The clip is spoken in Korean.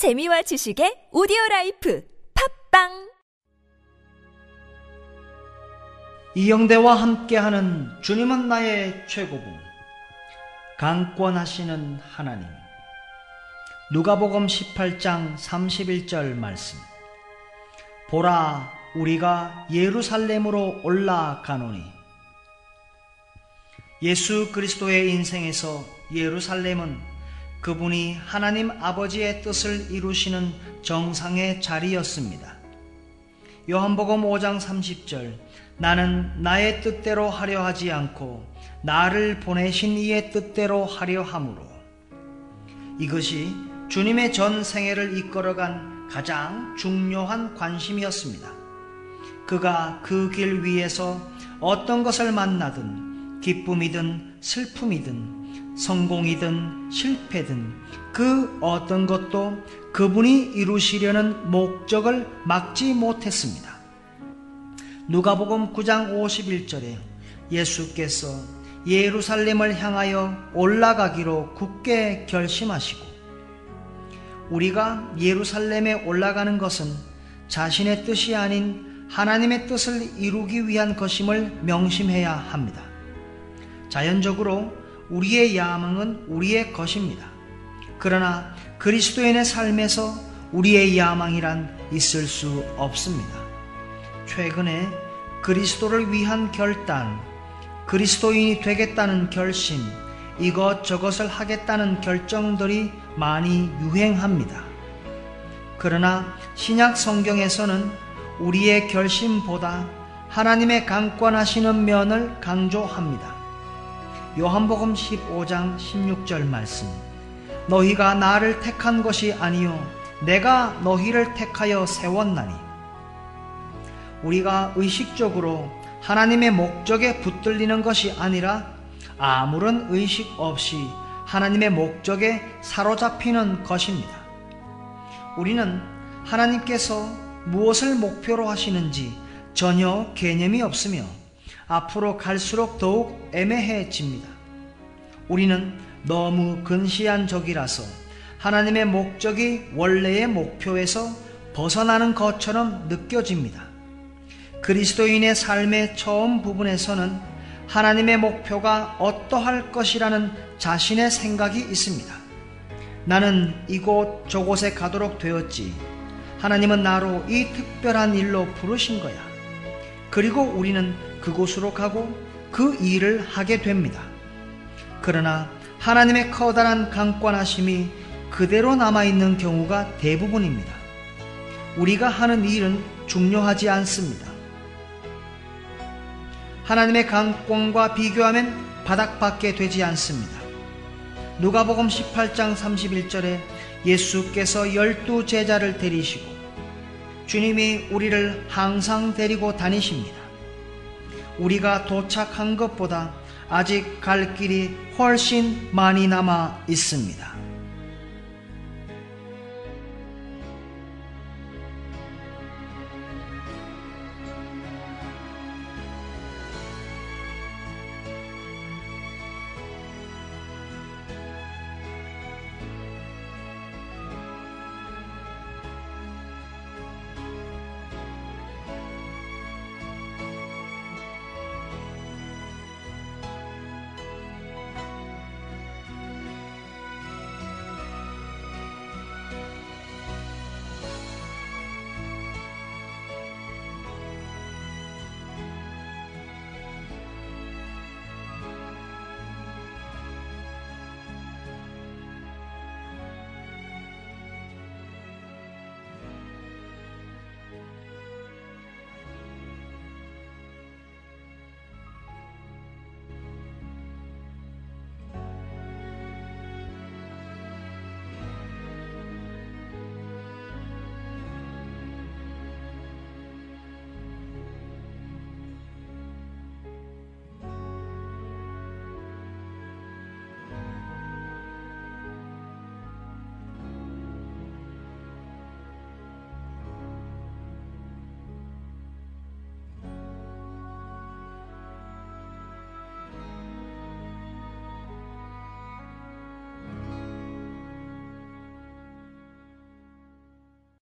재미와 지식의 오디오 라이프 팟빵! 이영대와 함께하는 주님은 나의 최고봉. 강권하시는 하나님. 누가복음 18장 31절 말씀. 보라 우리가 예루살렘으로 올라가노니. 예수 그리스도의 인생에서 예루살렘은 그분이 하나님 아버지의 뜻을 이루시는 정상의 자리였습니다. 요한복음 5장 30절 나는 나의 뜻대로 하려 하지 않고 나를 보내신 이의 뜻대로 하려 함으로 이것이 주님의 전 생애를 이끌어간 가장 중요한 관심이었습니다. 그가 그 길 위에서 어떤 것을 만나든 기쁨이든 슬픔이든 성공이든 실패든 그 어떤 것도 그분이 이루시려는 목적을 막지 못했습니다. 누가복음 9장 51절에 예수께서 예루살렘을 향하여 올라가기로 굳게 결심하시고 우리가 예루살렘에 올라가는 것은 자신의 뜻이 아닌 하나님의 뜻을 이루기 위한 것임을 명심해야 합니다. 자연적으로 우리의 야망은 우리의 것입니다. 그러나 그리스도인의 삶에서 우리의 야망이란 있을 수 없습니다. 최근에 그리스도를 위한 결단, 그리스도인이 되겠다는 결심, 이것저것을 하겠다는 결정들이 많이 유행합니다. 그러나 신약 성경에서는 우리의 결심보다 하나님의 강권하시는 면을 강조합니다. 요한복음 15장 16절 말씀. 너희가 나를 택한 것이 아니요 내가 너희를 택하여 세웠나니. 우리가 의식적으로 하나님의 목적에 붙들리는 것이 아니라 아무런 의식 없이 하나님의 목적에 사로잡히는 것입니다. 우리는 하나님께서 무엇을 목표로 하시는지 전혀 개념이 없으며 앞으로 갈수록 더욱 애매해집니다. 우리는 너무 근시한 적이라서 하나님의 목적이 원래의 목표에서 벗어나는 것처럼 느껴집니다. 그리스도인의 삶의 처음 부분에서는 하나님의 목표가 어떠할 것이라는 자신의 생각이 있습니다. 나는 이곳 저곳에 가도록 되었지. 하나님은 나로 이 특별한 일로 부르신 거야. 그리고 우리는 그곳으로 가고 그 일을 하게 됩니다. 그러나 하나님의 커다란 강권하심이 그대로 남아있는 경우가 대부분입니다. 우리가 하는 일은 중요하지 않습니다. 하나님의 강권과 비교하면 바닥밖에 되지 않습니다. 누가복음 18장 31절에 예수께서 열두 제자를 데리시고 주님이 우리를 항상 데리고 다니십니다. 우리가 도착한 것보다 아직 갈 길이 훨씬 많이 남아 있습니다.